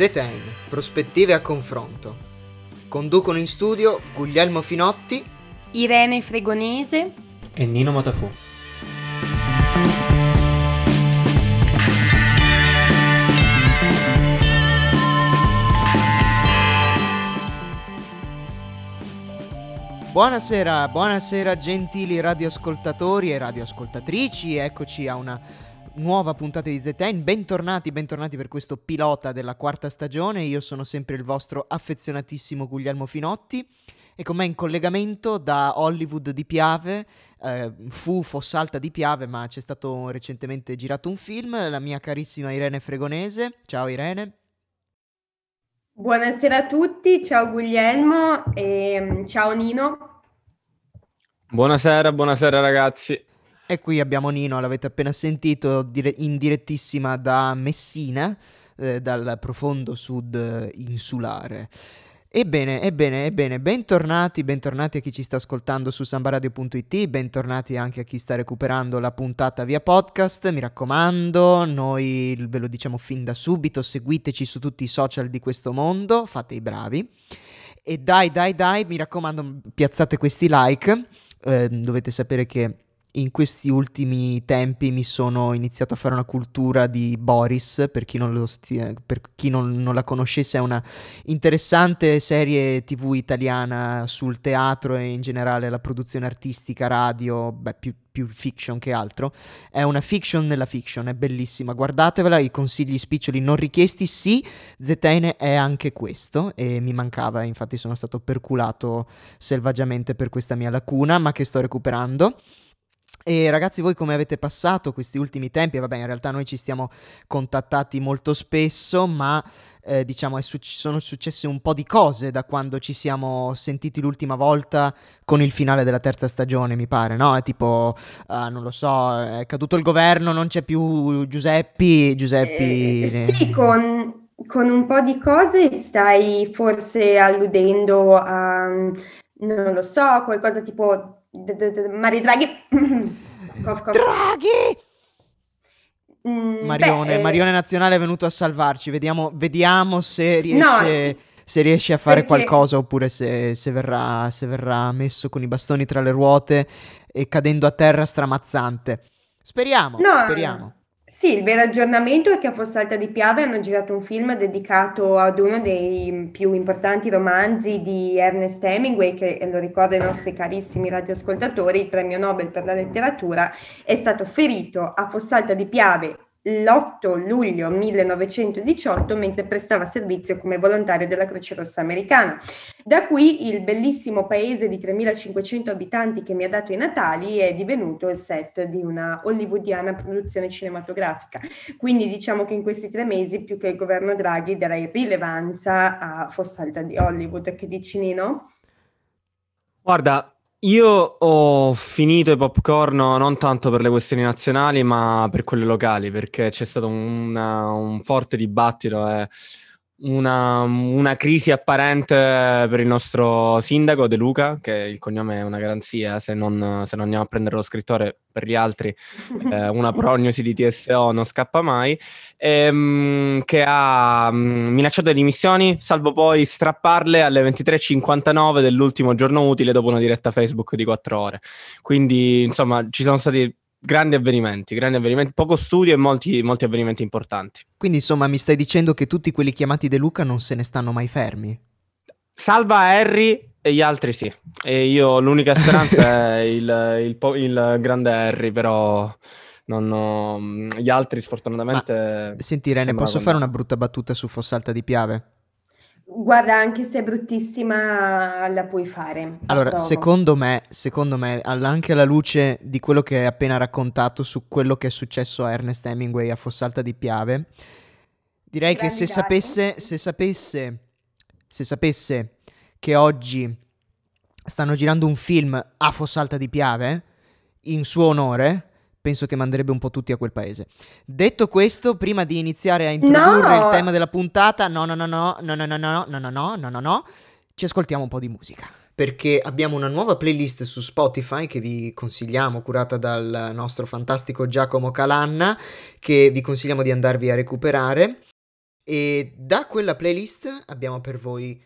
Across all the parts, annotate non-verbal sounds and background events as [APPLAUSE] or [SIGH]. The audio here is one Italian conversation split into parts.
ZN, prospettive a confronto. Conducono in studio Guglielmo Finotti, Irene Fregonese e Nino Matafu. Buonasera, buonasera gentili radioascoltatori e radioascoltatrici, eccoci a una nuova puntata di ZN, bentornati, bentornati per questo pilota della quarta stagione, io sono sempre il vostro affezionatissimo Guglielmo Finotti e con me in collegamento da Hollywood di Piave, eh, fu Fossalta di Piave ma c'è stato recentemente girato un film, la mia carissima Irene Fregonese, ciao Irene. Buonasera a tutti, ciao Guglielmo e mm, ciao Nino. Buonasera, buonasera ragazzi. E qui abbiamo Nino, l'avete appena sentito dire- in direttissima da Messina, eh, dal profondo sud insulare. Ebbene, ebbene, ebbene, bentornati, bentornati a chi ci sta ascoltando su sambaradio.it, bentornati anche a chi sta recuperando la puntata via podcast, mi raccomando, noi ve lo diciamo fin da subito, seguiteci su tutti i social di questo mondo, fate i bravi. E dai, dai, dai, mi raccomando, piazzate questi like, eh, dovete sapere che in questi ultimi tempi mi sono iniziato a fare una cultura di Boris, per chi non, sti- per chi non, non la conoscesse è una interessante serie tv italiana sul teatro e in generale la produzione artistica, radio, beh più, più fiction che altro. È una fiction nella fiction, è bellissima, guardatevela, i consigli spiccioli non richiesti, sì, ZN è anche questo e mi mancava, infatti sono stato perculato selvaggiamente per questa mia lacuna, ma che sto recuperando. E ragazzi, voi come avete passato questi ultimi tempi? Vabbè, in realtà noi ci stiamo contattati molto spesso, ma eh, diciamo su- sono successe un po' di cose da quando ci siamo sentiti l'ultima volta con il finale della terza stagione, mi pare, no? È tipo, uh, non lo so, è caduto il governo, non c'è più Giuseppi, Giuseppi... Eh, sì, con, con un po' di cose stai forse alludendo a, non lo so, qualcosa tipo Mario Draghi. [LAUGHS] cof, cof. Draghi! Mm, Marione, beh, Marione Nazionale è venuto a salvarci. Vediamo, vediamo se riesce, no, se riesce a fare perché... qualcosa oppure se, se, verrà, se verrà messo con i bastoni tra le ruote e cadendo a terra stramazzante. Speriamo, no, speriamo. Sì, il vero aggiornamento è che a Fossalta di Piave hanno girato un film dedicato ad uno dei più importanti romanzi di Ernest Hemingway, che lo ricordo ai nostri carissimi radioascoltatori, il premio Nobel per la letteratura, è stato ferito a Fossalta di Piave l'8 luglio 1918 mentre prestava servizio come volontario della Croce Rossa americana. Da qui il bellissimo paese di 3.500 abitanti che mi ha dato i Natali è divenuto il set di una hollywoodiana produzione cinematografica. Quindi diciamo che in questi tre mesi più che il governo Draghi darei rilevanza a Fossalta di Hollywood. Che dici Nino? Guarda, io ho finito i popcorn non tanto per le questioni nazionali, ma per quelle locali, perché c'è stato una, un forte dibattito e una, una, crisi apparente per il nostro sindaco De Luca, che il cognome è una garanzia, se non, se non andiamo a prendere lo scrittore per gli altri, [LAUGHS] eh, una prognosi di TSO non scappa mai, ehm, che ha mm, minacciato le dimissioni, salvo poi strapparle alle 23.59 dell'ultimo giorno utile dopo una diretta Facebook di 4 ore. Quindi, insomma, ci sono stati grandi avvenimenti, grandi avvenimenti, poco studio e molti, molti avvenimenti importanti. Quindi insomma mi stai dicendo che tutti quelli chiamati De Luca non se ne stanno mai fermi? Salva Harry e gli altri sì. E io l'unica speranza [LAUGHS] è il, il, il, grande Harry, però non ho, gli altri sfortunatamente... Ma, senti Rene, posso fare una brutta battuta su Fossalta di Piave? Guarda, anche se è bruttissima, la puoi fare. Allora, secondo me, secondo me, anche alla luce di quello che hai appena raccontato su quello che è successo a Ernest Hemingway a Fossalta di Piave, direi che se sapesse, se sapesse, se sapesse che oggi stanno girando un film a Fossalta di Piave, in suo onore, penso che manderebbe un po' tutti a quel paese. Detto questo, prima di iniziare a introdurre no! il tema della puntata, no, no, no, no, no, no, no, no, no, no, no, no, no, no, ci ascoltiamo un po' di musica. Perché abbiamo una nuova playlist su Spotify che vi consigliamo, curata dal nostro fantastico Giacomo Calanna, che vi consigliamo di andarvi a recuperare. E da quella playlist abbiamo per voi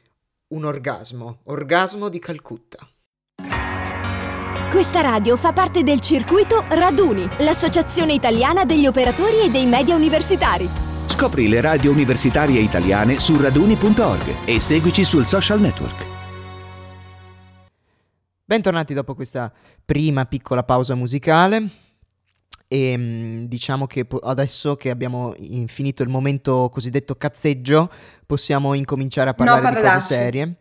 un orgasmo, orgasmo di Calcutta. Questa radio fa parte del circuito Raduni, l'associazione italiana degli operatori e dei media universitari. Scopri le radio universitarie italiane su raduni.org e seguici sul social network. Bentornati dopo questa prima piccola pausa musicale. E mm, diciamo che adesso che abbiamo finito il momento cosiddetto cazzeggio, possiamo incominciare a parlare no, di cose serie.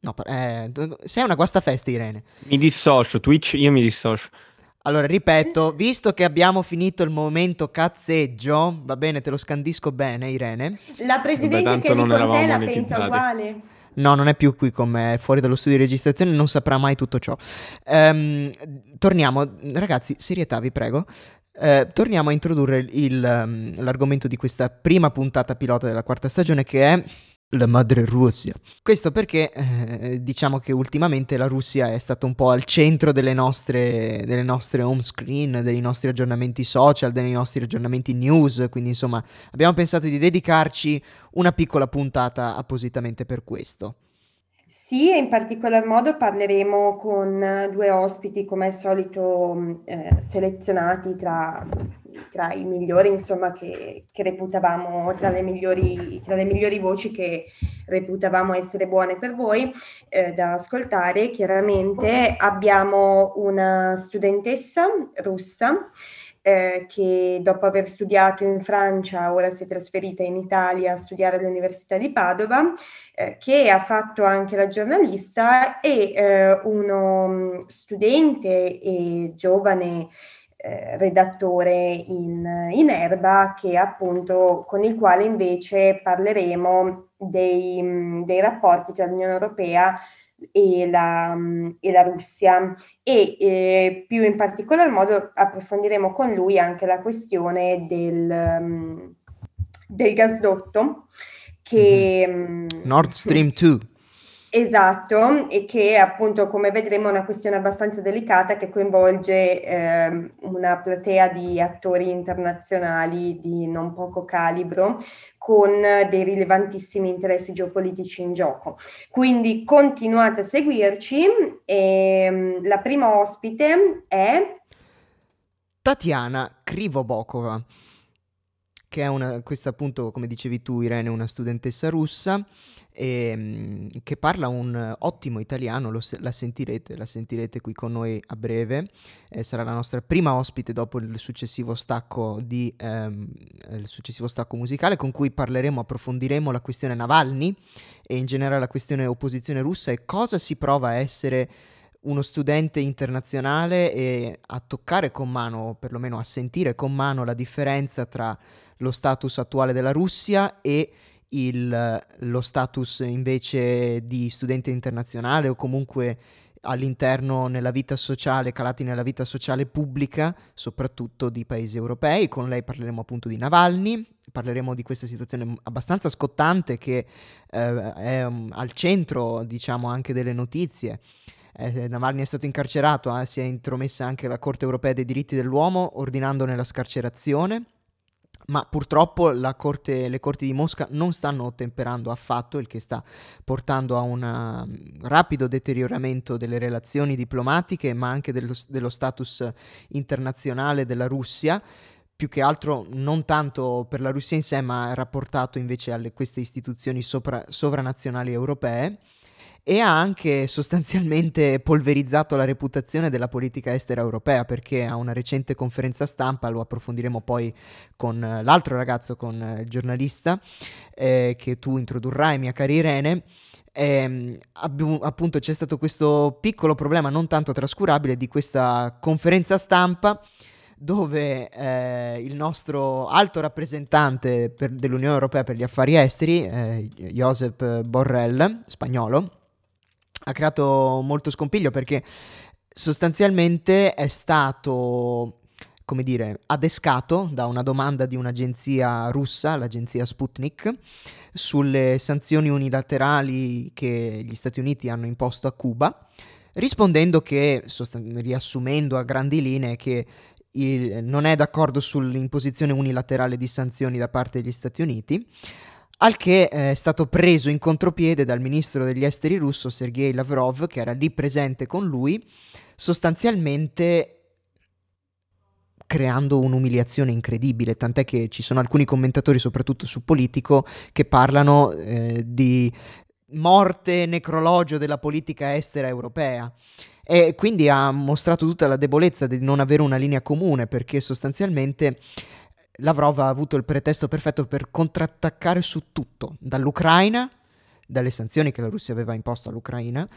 No, eh, sei una guastafeste, Irene. Mi dissocio, Twitch, io mi dissocio. Allora, ripeto, visto che abbiamo finito il momento cazzeggio, va bene, te lo scandisco bene, Irene. La presidente Vabbè, che con te la pensa uguale. No, non è più qui con me, è fuori dallo studio di registrazione, non saprà mai tutto ciò. Um, torniamo, ragazzi, serietà, vi prego. Uh, torniamo a introdurre il, um, l'argomento di questa prima puntata pilota della quarta stagione che è la madre Russia. Questo perché eh, diciamo che ultimamente la Russia è stata un po' al centro delle nostre, delle nostre home screen, dei nostri aggiornamenti social, dei nostri aggiornamenti news, quindi insomma abbiamo pensato di dedicarci una piccola puntata appositamente per questo. Sì, e in particolar modo parleremo con due ospiti, come al solito, eh, selezionati tra tra i migliori, insomma, che, che reputavamo, tra le, migliori, tra le migliori voci che reputavamo essere buone per voi eh, da ascoltare. Chiaramente abbiamo una studentessa russa eh, che dopo aver studiato in Francia ora si è trasferita in Italia a studiare all'Università di Padova, eh, che ha fatto anche la giornalista e eh, uno mm, studente e giovane eh, redattore in, in, erba che appunto con il quale invece parleremo dei, dei rapporti tra l'Unione Europea e la, e la Russia e eh, più in particolar modo approfondiremo con lui anche la questione del, del gasdotto che mm-hmm. Nord Stream 2 Esatto, e che appunto come vedremo è una questione abbastanza delicata che coinvolge eh, una platea di attori internazionali di non poco calibro con dei rilevantissimi interessi geopolitici in gioco. Quindi continuate a seguirci e ehm, la prima ospite è Tatiana Krivobokova che è una, questa appunto come dicevi tu Irene, una studentessa russa e, ehm, che parla un ottimo italiano, lo, la sentirete, la sentirete qui con noi a breve, eh, sarà la nostra prima ospite dopo il successivo stacco, di, ehm, il successivo stacco musicale con cui parleremo, approfondiremo la questione Navalny e in generale la questione opposizione russa e cosa si prova a essere uno studente internazionale e a toccare con mano, o perlomeno a sentire con mano la differenza tra lo status attuale della Russia e il, lo status invece di studente internazionale o comunque all'interno nella vita sociale, calati nella vita sociale pubblica, soprattutto di paesi europei. Con lei parleremo appunto di Navalny, parleremo di questa situazione abbastanza scottante che eh, è um, al centro, diciamo, anche delle notizie. Eh, Navalny è stato incarcerato, eh, si è intromessa anche la Corte europea dei diritti dell'uomo ordinandone la scarcerazione ma purtroppo corte, le corti di Mosca non stanno ottemperando affatto, il che sta portando a un mm, rapido deterioramento delle relazioni diplomatiche, ma anche dello, dello status internazionale della Russia. Più che altro non tanto per la Russia in sé, ma rapportato invece a queste istituzioni sopra, sovranazionali europee e ha anche sostanzialmente [LAUGHS] polverizzato la reputazione della politica estera europea perché a una recente conferenza stampa, lo approfondiremo poi con l'altro ragazzo, con il giornalista eh, che tu introdurrai, mia cara Irene, eh, abbiamo, appunto c'è stato questo piccolo problema non tanto trascurabile di questa conferenza stampa dove eh, il nostro alto rappresentante per, dell'Unione Europea per gli affari esteri, eh, Josep Borrell, spagnolo, ha creato molto scompiglio perché sostanzialmente è stato come dire, adescato da una domanda di un'agenzia russa, l'agenzia Sputnik, sulle sanzioni unilaterali che gli Stati Uniti hanno imposto a Cuba, rispondendo che, sostan- riassumendo a grandi linee, che il, non è d'accordo sull'imposizione unilaterale di sanzioni da parte degli Stati Uniti, al che è stato preso in contropiede dal ministro degli esteri russo Sergei Lavrov, che era lì presente con lui, sostanzialmente creando un'umiliazione incredibile, tant'è che ci sono alcuni commentatori, soprattutto su Politico, che parlano eh, di morte necrologio della politica estera europea. E quindi ha mostrato tutta la debolezza di non avere una linea comune, perché sostanzialmente Lavrov ha avuto il pretesto perfetto per contrattaccare su tutto, dall'Ucraina, dalle sanzioni che la Russia aveva imposto all'Ucraina,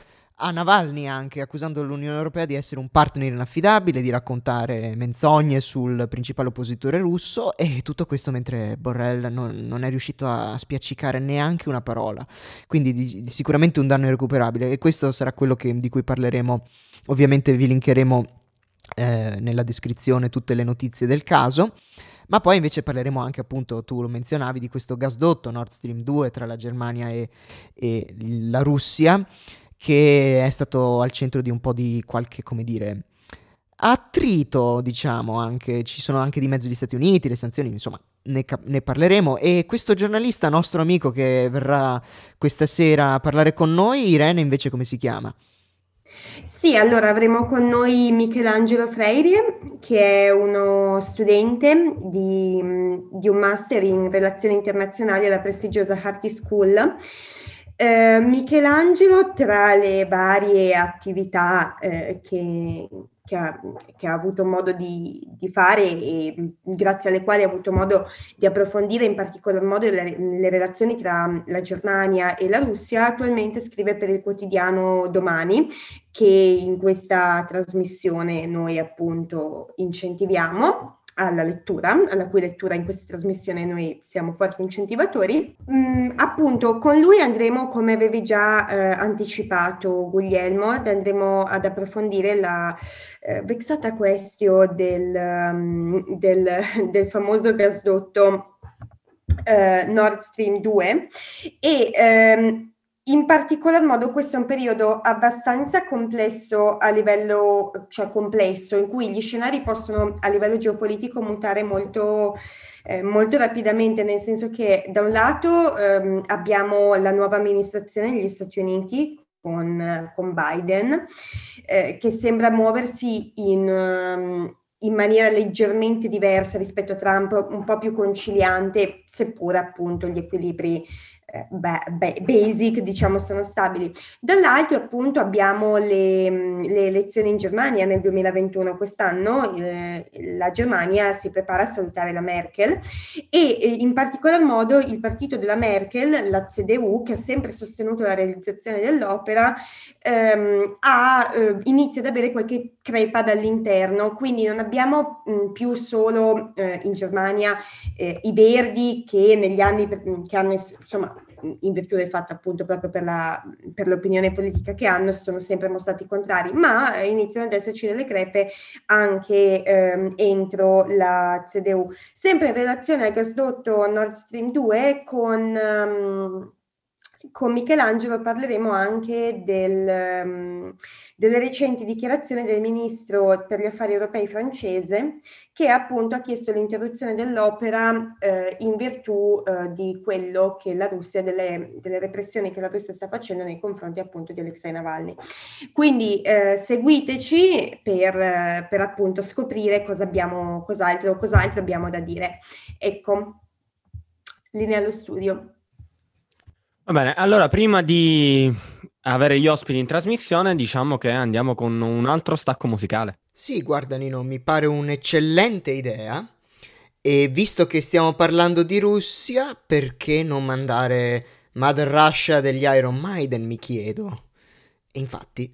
a Navalny anche, accusando l'Unione Europea di essere un partner inaffidabile, di raccontare menzogne sul principale oppositore russo e tutto questo mentre Borrell non, non è riuscito a spiaccicare neanche una parola. Quindi di, di sicuramente un danno irrecuperabile e questo sarà quello che, di cui parleremo. Ovviamente vi linkeremo eh, nella descrizione tutte le notizie del caso. Ma poi invece parleremo anche, appunto, tu lo menzionavi, di questo gasdotto Nord Stream 2 tra la Germania e, e la Russia, che è stato al centro di un po' di qualche, come dire, attrito, diciamo, anche, ci sono anche di mezzo gli Stati Uniti, le sanzioni, insomma, ne, ne, parleremo. E questo giornalista, nostro amico che verrà questa sera a parlare con noi, Irene invece come si chiama? Sì, allora avremo con noi Michelangelo Freire, che è uno studente di, di un master in relazioni internazionali alla prestigiosa Harty School. Eh, Michelangelo, tra le varie attività eh, che, che ha, che ha, avuto modo di, di, fare e grazie alle quali ha avuto modo di approfondire in particolar modo le, le, relazioni tra la Germania e la Russia, attualmente scrive per il quotidiano Domani, che in questa trasmissione noi appunto incentiviamo alla lettura, alla cui lettura in questa trasmissione noi siamo forti incentivatori. Mm, appunto, con lui andremo, come avevi già eh, anticipato Guglielmo, andremo ad approfondire la eh, vexata questione del, um, del, [LAUGHS] del, famoso gasdotto eh, Nord Stream 2 e ehm, in particolar modo questo è un periodo abbastanza complesso a livello, cioè complesso, in cui gli scenari possono a livello geopolitico mutare molto, eh, molto rapidamente, nel senso che da un lato ehm, abbiamo la nuova amministrazione degli Stati Uniti con, con Biden, eh, che sembra muoversi in, um, in maniera leggermente diversa rispetto a Trump, un po' più conciliante, seppur appunto gli equilibri basic, diciamo, sono stabili. Dall'altro, appunto, abbiamo le, le, elezioni in Germania nel 2021. Quest'anno eh, la Germania si prepara a salutare la Merkel e eh, in particolar modo il partito della Merkel, la CDU, che ha sempre sostenuto la realizzazione dell'opera, ehm, ha, eh, inizia ad avere qualche crepa dall'interno. Quindi non abbiamo mh, più solo eh, in Germania eh, i verdi che negli anni che hanno insomma in virtù del fatto appunto proprio per, la, per l'opinione politica che hanno, si sono sempre mostrati contrari, ma iniziano ad esserci delle crepe anche ehm, entro la CDU. Sempre in relazione al gasdotto Nord Stream 2 con... Um, con Michelangelo parleremo anche del, um, delle recenti dichiarazioni del ministro per gli affari europei francese che appunto ha chiesto l'interruzione dell'opera eh, in virtù eh, di quello che la Russia, delle, delle, repressioni che la Russia sta facendo nei confronti appunto di Alexei Navalny. Quindi eh, seguiteci per, per, appunto scoprire cosa abbiamo, cos'altro, cos'altro abbiamo da dire. Ecco, linea allo studio. Va bene, allora prima di avere gli ospiti in trasmissione, diciamo che andiamo con un altro stacco musicale. Sì, guarda Nino, mi pare un'eccellente idea. E visto che stiamo parlando di Russia, perché non mandare Mother Russia degli Iron Maiden, mi chiedo. E infatti.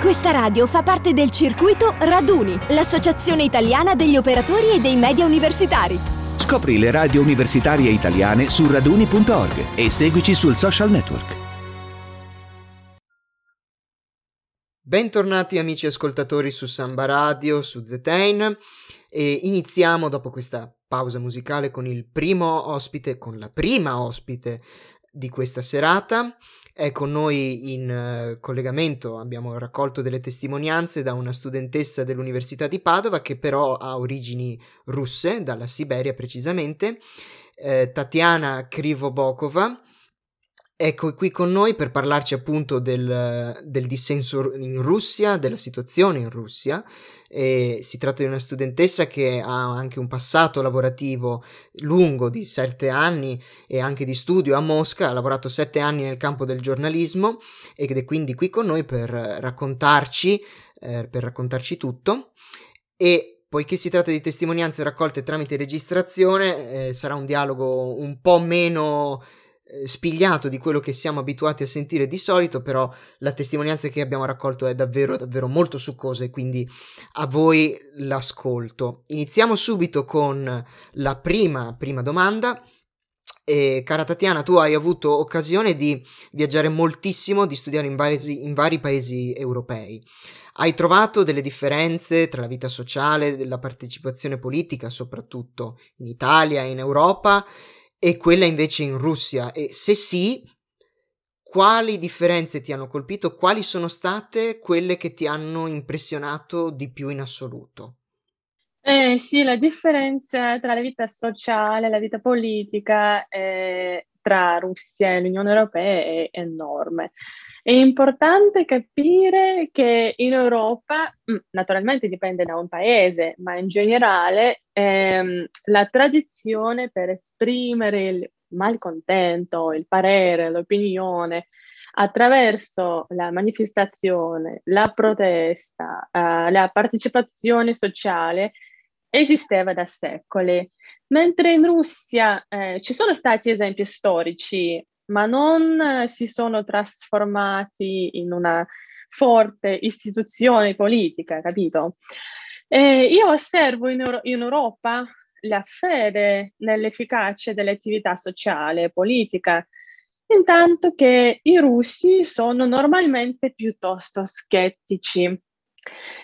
Questa radio fa parte del circuito Raduni, l'associazione italiana degli operatori e dei media universitari. Scopri le radio universitarie italiane su raduni.org e seguici sul social network. Bentornati amici ascoltatori su Samba Radio, su Zetain e iniziamo dopo questa pausa musicale con il primo ospite, con la prima ospite di questa serata. È con noi in uh, collegamento, abbiamo raccolto delle testimonianze da una studentessa dell'Università di Padova che però ha origini russe, dalla Siberia precisamente, eh, Tatiana Krivobokova. Ecco qui con noi per parlarci appunto del, del, dissenso in Russia, della situazione in Russia. E si tratta di una studentessa che ha anche un passato lavorativo lungo di sette anni e anche di studio a Mosca, ha lavorato sette anni nel campo del giornalismo ed è quindi qui con noi per raccontarci, eh, per raccontarci tutto. E poiché si tratta di testimonianze raccolte tramite registrazione, eh, sarà un dialogo un po' meno spigliato di quello che siamo abituati a sentire di solito, però la testimonianza che abbiamo raccolto è davvero, davvero molto succosa e quindi a voi l'ascolto. Iniziamo subito con la prima, prima domanda. E, cara Tatiana, tu hai avuto occasione di viaggiare moltissimo, di studiare in vari, in vari paesi europei. Hai trovato delle differenze tra la vita sociale, la partecipazione politica, soprattutto in Italia e in Europa, e quella invece in Russia? E se sì, quali differenze ti hanno colpito? Quali sono state quelle che ti hanno impressionato di più in assoluto? Eh, sì, la differenza tra la vita sociale e la vita politica eh, tra Russia e l'Unione Europea è enorme. È importante capire che in Europa, mm, naturalmente dipende da un paese, ma in generale ehm, la tradizione per esprimere il malcontento, il parere, l'opinione attraverso la manifestazione, la protesta, eh, la partecipazione sociale esisteva da secoli. Mentre in Russia eh, ci sono stati esempi storici ma non si sono trasformati in una forte istituzione politica, capito? E io osservo in, Euro- in Europa la fede nell'efficacia dell'attività sociale e politica, intanto che i russi sono normalmente piuttosto scettici.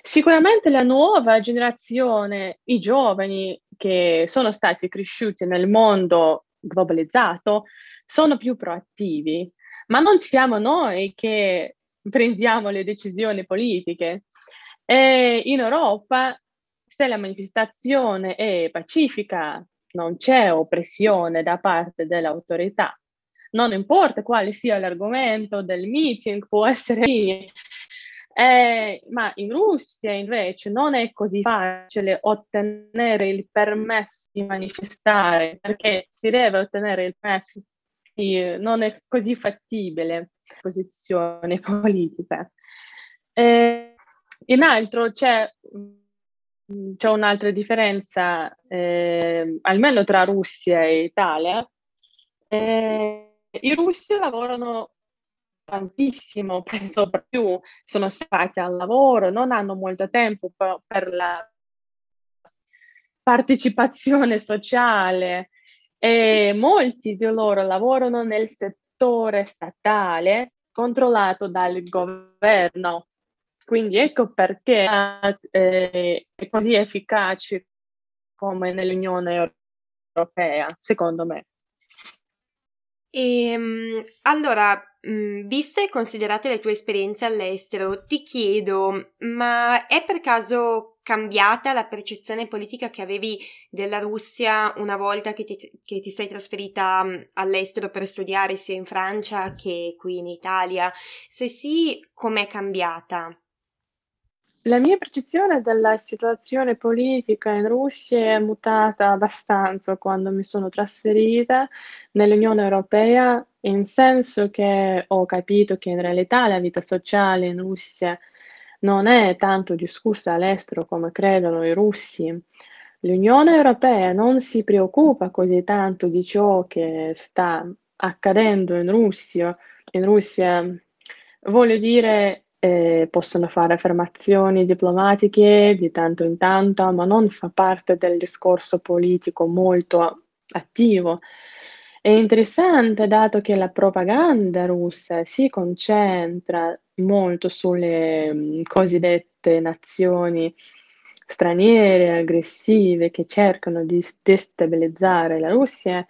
Sicuramente la nuova generazione, i giovani che sono stati cresciuti nel mondo globalizzato, sono più proattivi, ma non siamo noi che prendiamo le decisioni politiche. E in Europa, se la manifestazione è pacifica, non c'è oppressione da parte dell'autorità. Non importa quale sia l'argomento del meeting, può essere. Eh, ma in Russia invece non è così facile ottenere il permesso di manifestare perché si deve ottenere il permesso non è così fattibile la posizione [LAUGHS] politica. Eh, in altro c'è, mm, c'è un'altra differenza, eh, almeno tra Russia e Italia. Eh, I russi lavorano tantissimo, [LAUGHS] penso più, sono stati al lavoro, non hanno molto tempo per, per la partecipazione sociale, e molti di loro lavorano nel settore statale controllato dal governo. Quindi ecco perché eh, è così efficace come nell'Unione Europea, secondo me. E, ehm, allora, mh, viste e considerate le tue esperienze all'estero, ti chiedo, ma è per caso cambiata la percezione politica che avevi della Russia una volta che ti, che ti sei trasferita all'estero per studiare sia in Francia che qui in Italia? Se sì, com'è cambiata? La mia percezione della situazione politica in Russia è mutata abbastanza quando mi sono trasferita nell'Unione Europea, in senso che ho capito che in realtà la vita sociale in Russia non è tanto discussa all'estero come credono i russi. L'Unione Europea non si preoccupa così tanto di ciò che sta accadendo in Russia. In Russia, voglio dire, eh, possono fare affermazioni diplomatiche di tanto in tanto, ma non fa parte del discorso politico molto attivo. È interessante dato che la propaganda russa si concentra molto sulle mh, cosiddette nazioni straniere, aggressive, che cercano di destabilizzare la Russia,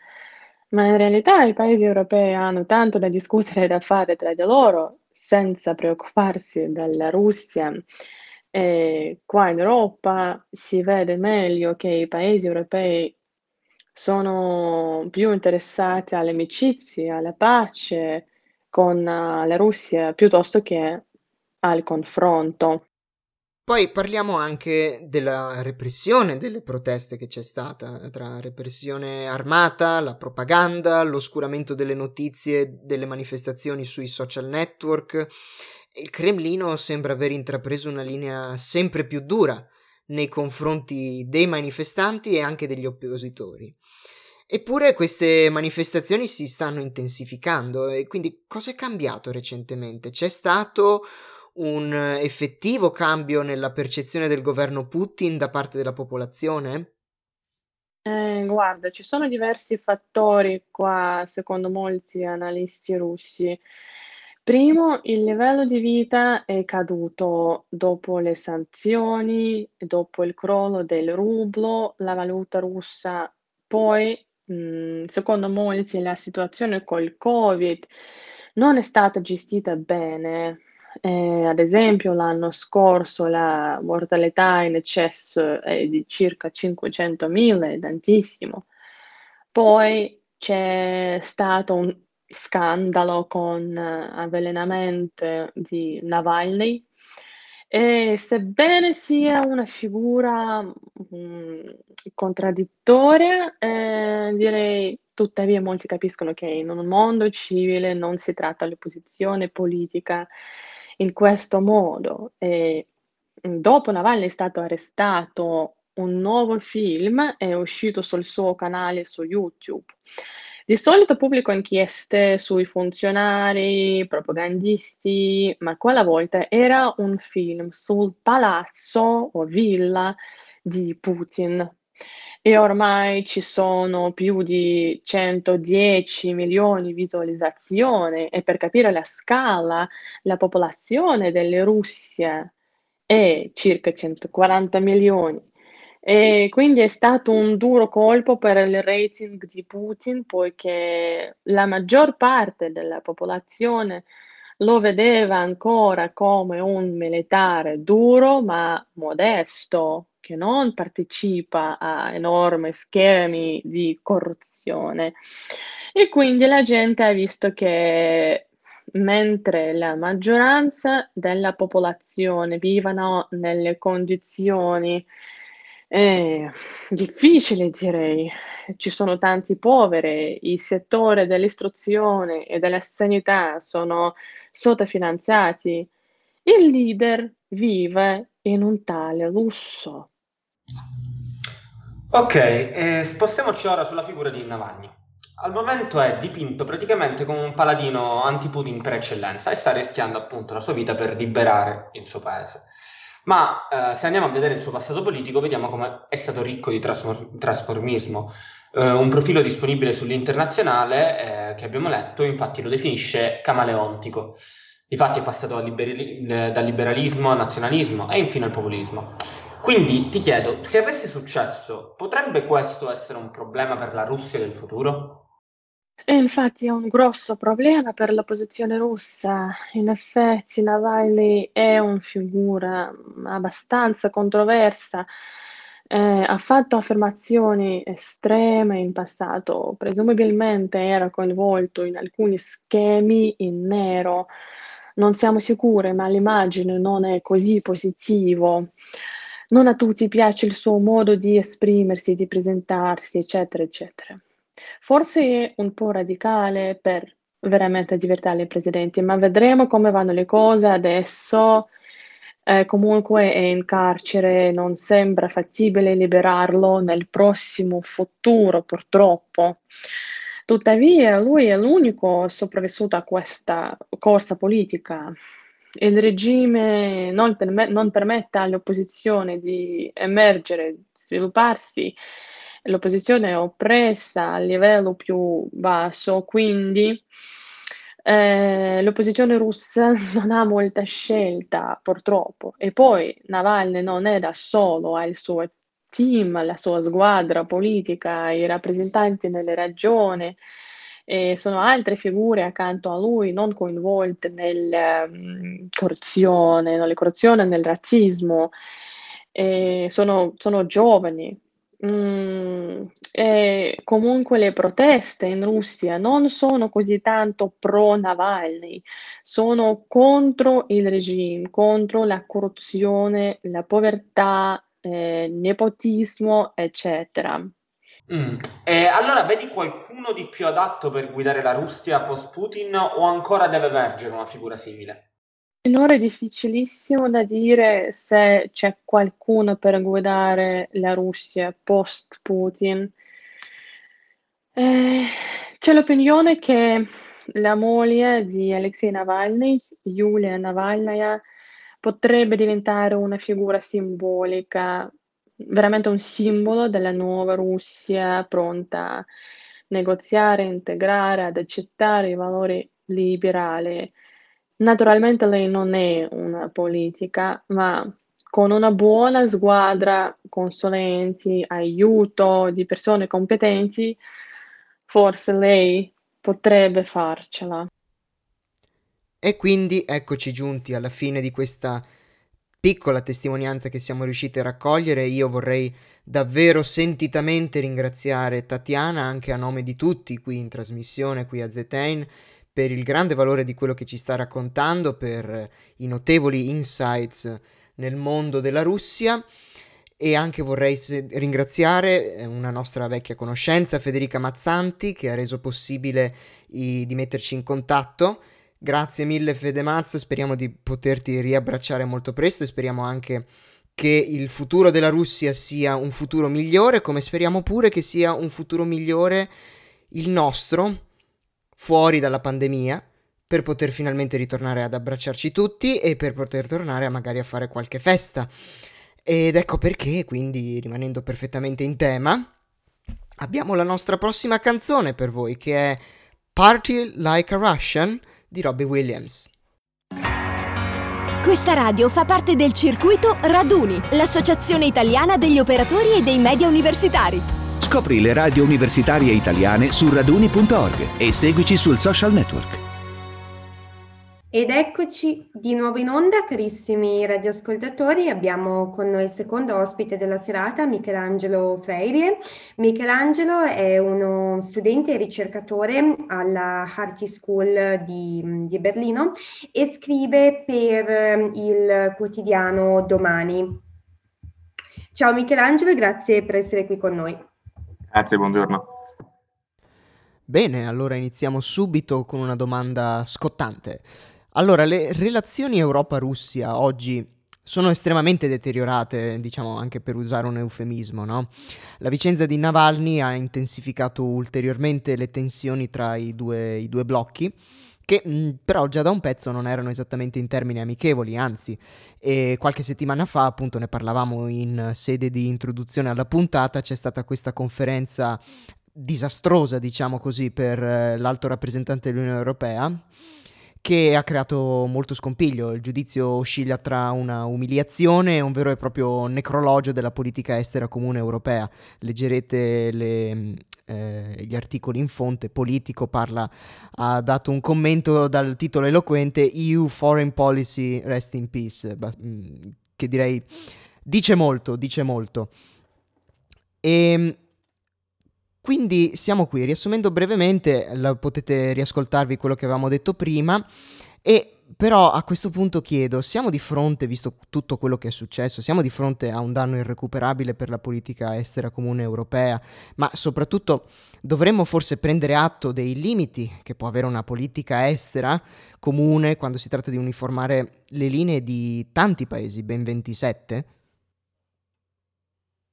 ma in realtà i paesi europei hanno tanto da discutere e da fare tra di loro senza preoccuparsi della Russia. E qua in Europa si vede meglio che i paesi europei sono più interessati alle amicizie, alla pace con eh, la Russia piuttosto che al confronto. Poi parliamo anche della repressione delle proteste che c'è stata, tra repressione armata, la propaganda, l'oscuramento delle notizie delle manifestazioni sui social network. Il Cremlino sembra aver intrapreso una linea sempre più dura nei confronti dei manifestanti e anche degli oppositori. Eppure queste manifestazioni si stanno intensificando e quindi cosa è cambiato recentemente? C'è stato un effettivo cambio nella percezione del governo Putin da parte della popolazione? Eh, guarda, ci sono diversi fattori qua, secondo molti analisti russi. Primo, il livello di vita è caduto dopo le sanzioni, dopo il crollo del rublo, la valuta russa. Poi, mh, secondo molti, la situazione col Covid non è stata gestita bene. Eh, ad esempio, l'anno scorso la mortalità in eccesso è di circa 500.000, è tantissimo. Poi c'è stato un scandalo con avvelenamento di Navalny e sebbene sia una figura mh, contraddittoria, eh, direi tuttavia molti capiscono che in un mondo civile non si tratta l'opposizione politica in questo modo. E dopo Navalny è stato arrestato, un nuovo film è uscito sul suo canale su YouTube. Di solito pubblico inchieste sui funzionari, propagandisti, ma quella volta era un film sul palazzo o villa di Putin. E ormai ci sono più di 110 milioni di visualizzazioni e per capire la scala, la popolazione delle Russia è circa 140 milioni. E quindi è stato un duro colpo per il rating di Putin, poiché la maggior parte della popolazione lo vedeva ancora come un militare duro ma modesto, che non partecipa a enormi schemi di corruzione. E quindi la gente ha visto che mentre la maggioranza della popolazione vivono nelle condizioni eh, difficili, direi. Ci sono tanti poveri, il settore dell'istruzione e della sanità sono sottofinanziati. Il leader vive in un tale lusso. Ok, eh, spostiamoci ora sulla figura di Navalny. Al momento è dipinto praticamente come un paladino anti-Putin per eccellenza e sta rischiando appunto la sua vita per liberare il suo paese. Ma eh, se andiamo a vedere il suo passato politico, vediamo come è stato ricco di trasform- trasformismo. Eh, un profilo disponibile sull'internazionale eh, che abbiamo letto, infatti, lo definisce camaleontico. Difatti è passato liberi- dal liberalismo al nazionalismo e infine al populismo. Quindi ti chiedo, se avesse successo, potrebbe questo essere un problema per la Russia del futuro? E infatti è un grosso problema per l'opposizione russa. In effetti Navalny è una figura abbastanza controversa. Eh, ha fatto affermazioni estreme in passato, presumibilmente era coinvolto in alcuni schemi in nero. Non siamo sicuri, ma l'immagine non è così positivo. Non a tutti piace il suo modo di esprimersi, di presentarsi, eccetera, eccetera. Forse un po' radicale per veramente divertire i presidenti, ma vedremo come vanno le cose adesso. Eh, comunque è in carcere, non sembra fattibile liberarlo nel prossimo futuro, purtroppo. Tuttavia, lui è l'unico sopravvissuto a questa corsa politica. Il regime non, perme- non permette all'opposizione di emergere, svilupparsi l'opposizione è oppressa a livello più basso, quindi eh, l'opposizione russa [LAUGHS] non ha molta scelta purtroppo. E poi Navalny non è da solo, ha il suo team, la sua squadra politica, i rappresentanti nelle regioni. E sono altre figure accanto a lui non coinvolte nella um, corruzione, nelle corruzione, nel razzismo. E sono, sono giovani, Mm, e comunque le proteste in Russia non sono così tanto pro Navalny, sono contro il regime, contro la corruzione, la povertà, eh, nepotismo, eccetera. Mm. E allora vedi qualcuno di più adatto per guidare la Russia post Putin o ancora deve emergere una figura simile? Finora è difficilissimo da dire se c'è qualcuno per guidare la Russia post Putin. Eh, c'è l'opinione che la moglie di Alexei Navalny, Yulia Navalnaya, potrebbe diventare una figura simbolica veramente un simbolo della nuova Russia pronta a negoziare, integrare, ad accettare i valori liberali. Naturalmente lei non è una politica, ma con una buona squadra, consulenti, aiuto di persone competenti, forse lei potrebbe farcela. E quindi eccoci giunti alla fine di questa piccola testimonianza che siamo riusciti a raccogliere, io vorrei davvero sentitamente ringraziare Tatiana anche a nome di tutti qui in trasmissione, qui a Zetain, per il grande valore di quello che ci sta raccontando, per i notevoli insights nel mondo della Russia. E anche vorrei se- ringraziare eh, una nostra vecchia conoscenza, Federica Mazzanti, che ha reso possibile i- di metterci in contatto. Grazie mille Fedemaz, speriamo di poterti riabbracciare molto presto e speriamo anche che il futuro della Russia sia un futuro migliore, come speriamo pure che sia un futuro migliore il nostro, fuori dalla pandemia, per poter finalmente ritornare ad abbracciarci tutti e per poter tornare a magari a fare qualche festa. Ed ecco perché, quindi rimanendo perfettamente in tema, abbiamo la nostra prossima canzone per voi che è Party Like a Russian di Robbie Williams. Questa radio fa parte del circuito Raduni, l'associazione italiana degli operatori e dei media universitari. Scopri le radio universitarie italiane su raduni.org e seguici sul social network. Ed eccoci di nuovo in onda, carissimi radioascoltatori. Abbiamo con noi il secondo ospite della serata, Michelangelo Freire. Michelangelo è uno studente e ricercatore alla Harty School di, di Berlino e scrive per ehm, il quotidiano Domani. Ciao Michelangelo e grazie per essere qui con noi. Grazie, buongiorno. Bene, allora iniziamo subito con una domanda scottante. Allora, le relazioni Europa-Russia oggi sono estremamente deteriorate, diciamo anche per usare un eufemismo, no? La vicenda di Navalny ha intensificato ulteriormente le tensioni tra i due, i due blocchi, che mh, però già da un pezzo non erano esattamente in termini amichevoli, anzi, e qualche settimana fa, appunto, ne parlavamo in sede di introduzione alla puntata, c'è stata questa conferenza disastrosa, diciamo così, per eh, l'alto rappresentante dell'Unione Europea che ha creato molto scompiglio. Il giudizio oscilla tra una umiliazione e un vero e proprio necrologio della politica estera comune europea. Leggerete le, eh, gli articoli in fonte. Politico parla, ha dato un commento dal titolo eloquente EU Foreign Policy Rest in Peace, mm, che direi dice molto, dice molto. E ehm, quindi siamo qui, riassumendo brevemente, potete riascoltarvi quello che avevamo detto prima e però a questo punto chiedo, siamo di fronte, visto tutto quello che è successo, siamo di fronte a un danno irrecuperabile per la politica estera comune europea, ma soprattutto dovremmo forse prendere atto dei limiti che può avere una politica estera comune quando si tratta di uniformare le linee di tanti paesi, ben 27?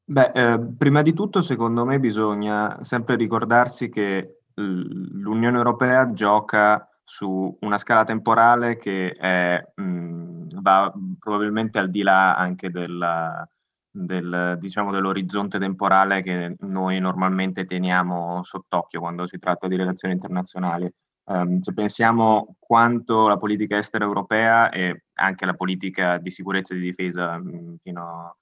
Beh, eh, prima di tutto, secondo me, bisogna sempre ricordarsi che l'Unione Europea gioca su una scala temporale che è, mh, va probabilmente al di là anche della, del, diciamo, dell'orizzonte temporale che noi normalmente teniamo sott'occhio quando si tratta di relazioni internazionali. Um, se pensiamo quanto la politica estera europea e anche la politica di sicurezza e di difesa mh, fino a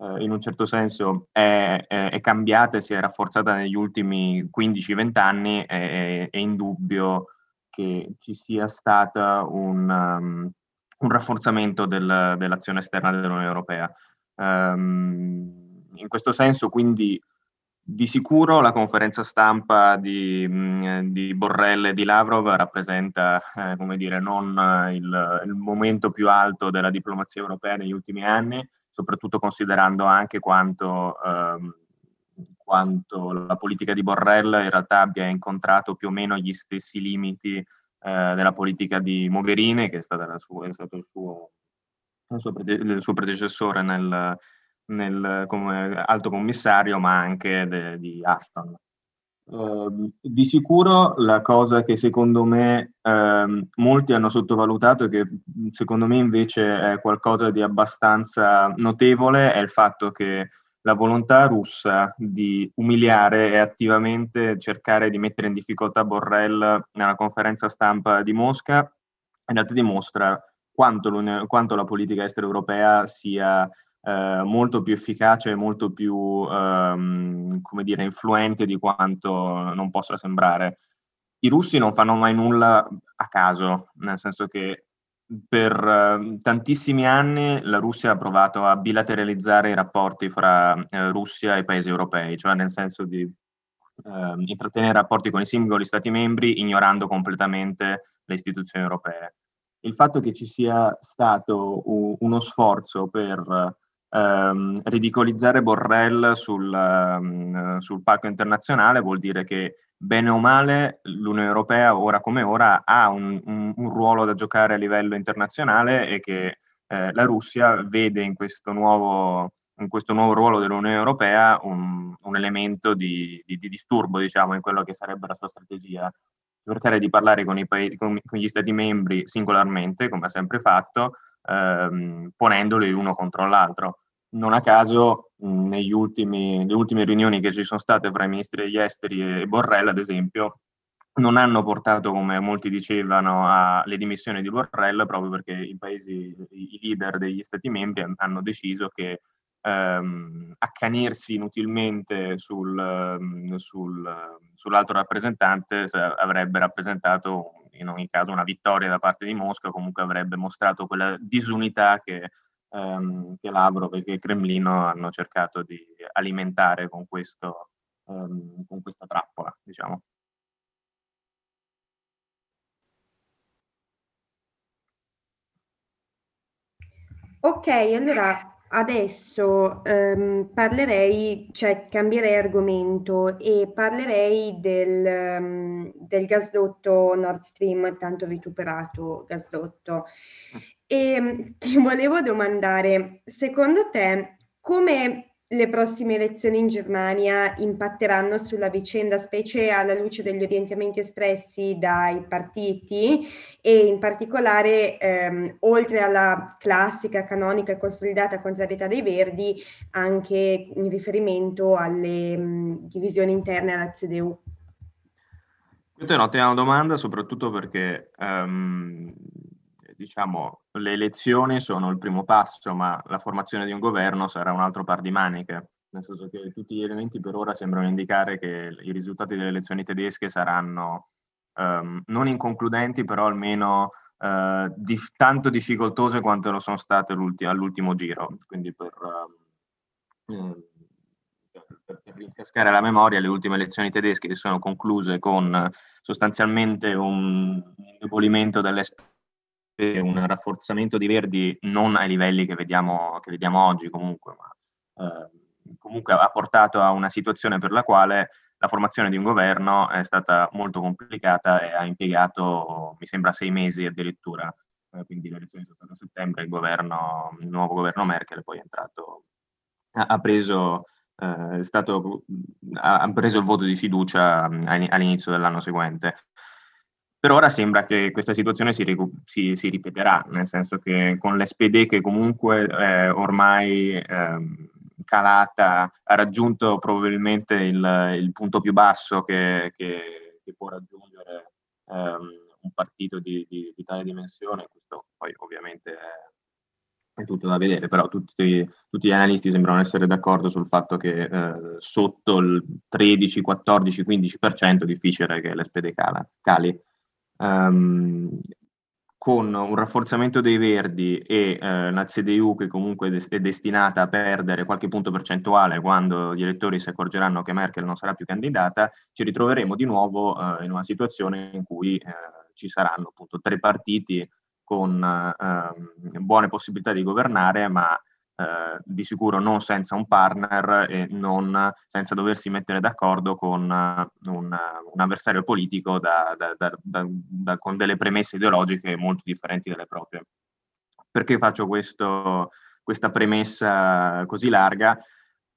eh, in un certo senso è, è, è, cambiata e si è rafforzata negli ultimi 15-20 anni, è, è indubbio che ci sia stato un, um, un rafforzamento del, dell'azione esterna dell'Unione Europea. Um, in questo senso, quindi, di sicuro la conferenza stampa di, di Borrell e di Lavrov rappresenta, eh, come dire, non il, il, momento più alto della diplomazia europea negli ultimi anni, soprattutto considerando anche quanto, ehm, quanto la politica di Borrell in realtà abbia incontrato più o meno gli stessi limiti eh, della politica di Mogherini, che è, sua, è stato il suo, il suo, il suo predecessore nel, nel, come alto commissario, ma anche de, di Ashton. Uh, di sicuro la cosa che secondo me uh, molti hanno sottovalutato e che secondo me invece è qualcosa di abbastanza notevole è il fatto che la volontà russa di umiliare e attivamente cercare di mettere in difficoltà Borrell nella conferenza stampa di Mosca in realtà dimostra quanto, quanto la politica estera europea sia eh, molto più efficace e molto più, ehm, come dire, influente di quanto non possa sembrare. I russi non fanno mai nulla a caso, nel senso che per eh, tantissimi anni la Russia ha provato a bilateralizzare i rapporti fra eh, Russia e paesi europei, cioè nel senso di eh, intrattenere rapporti con i singoli Stati membri ignorando completamente le istituzioni europee. Il fatto che ci sia stato u- uno sforzo per ehm, ridicolizzare Borrell sul, um, sul palco internazionale vuol dire che bene o male l'Unione Europea ora come ora ha un, un, un ruolo da giocare a livello internazionale e che eh, la Russia vede in questo nuovo, in questo nuovo ruolo dell'Unione Europea un, un elemento di, di, di, disturbo, diciamo, in quello che sarebbe la sua strategia. Cercare di parlare con, paesi, con, con gli Stati membri singolarmente, come ha sempre fatto, ehm, ponendoli l'uno contro l'altro. Non a caso, negli ultimi, nelle ultime riunioni che ci sono state fra i ministri degli esteri e Borrell, ad esempio, non hanno portato, come molti dicevano, alle dimissioni di Borrell proprio perché i paesi, i leader degli stati membri hanno deciso che ehm, accanirsi inutilmente sul, sul, sull'altro rappresentante avrebbe rappresentato in ogni caso una vittoria da parte di Mosca, comunque avrebbe mostrato quella disunità che ehm, che Lavrov e che Cremlino hanno cercato di alimentare con, questo, ehm, con questa trappola, diciamo. Ok, allora adesso ehm, parlerei, cioè cambierei argomento e parlerei del, um, del gasdotto Nord Stream, tanto vituperato gasdotto. Mm. E ehm, [LAUGHS] ti volevo domandare, secondo te, come le prossime elezioni in Germania impatteranno sulla vicenda, specie alla luce degli orientamenti espressi dai partiti e in particolare, ehm, oltre alla classica, canonica e consolidata contrarietà dei Verdi, anche in riferimento alle mh, divisioni interne alla CDU? Questa è un'ottima domanda, soprattutto perché um, diciamo, le elezioni sono il primo passo, ma la formazione di un governo sarà un altro par di maniche, nel senso che tutti gli elementi per ora sembrano indicare che i risultati delle elezioni tedesche saranno um, non inconcludenti, però almeno uh, dif- tanto difficoltose quanto lo sono state all'ultimo giro. Quindi per, uh, per, per rinfrescare la memoria, le ultime elezioni tedesche si sono concluse con sostanzialmente un indebolimento dell'esperienza un rafforzamento di Verdi non ai livelli che vediamo, che vediamo oggi comunque, ma eh, comunque ha portato a una situazione per la quale la formazione di un governo è stata molto complicata e ha impiegato, mi sembra, sei mesi addirittura. Eh, quindi le elezioni sono state a settembre, il, governo, il nuovo governo Merkel poi è entrato, ha, ha preso eh, stato, ha preso il voto di fiducia all'inizio dell'anno seguente. Per ora sembra che questa situazione si, si, si ripeterà, nel senso che con l'SPD che comunque è ormai eh, calata ha raggiunto probabilmente il, il punto più basso che, che, che può raggiungere ehm, un partito di, di, di, tale dimensione, questo poi ovviamente è, è tutto da vedere, però tutti, tutti, gli analisti sembrano essere d'accordo sul fatto che eh, sotto il 13, 14, 15% è difficile che l'SPD cala, cali. Um, con un rafforzamento dei Verdi e eh, la CDU che comunque è destinata a perdere qualche punto percentuale quando gli elettori si accorgeranno che Merkel non sarà più candidata, ci ritroveremo di nuovo eh, in una situazione in cui eh, ci saranno appunto tre partiti con ehm, buone possibilità di governare, ma eh, di sicuro non senza un partner e non senza doversi mettere d'accordo con uh, un, un, avversario politico da, da, da, con delle premesse ideologiche molto differenti dalle proprie. Perché faccio questo, questa premessa così larga?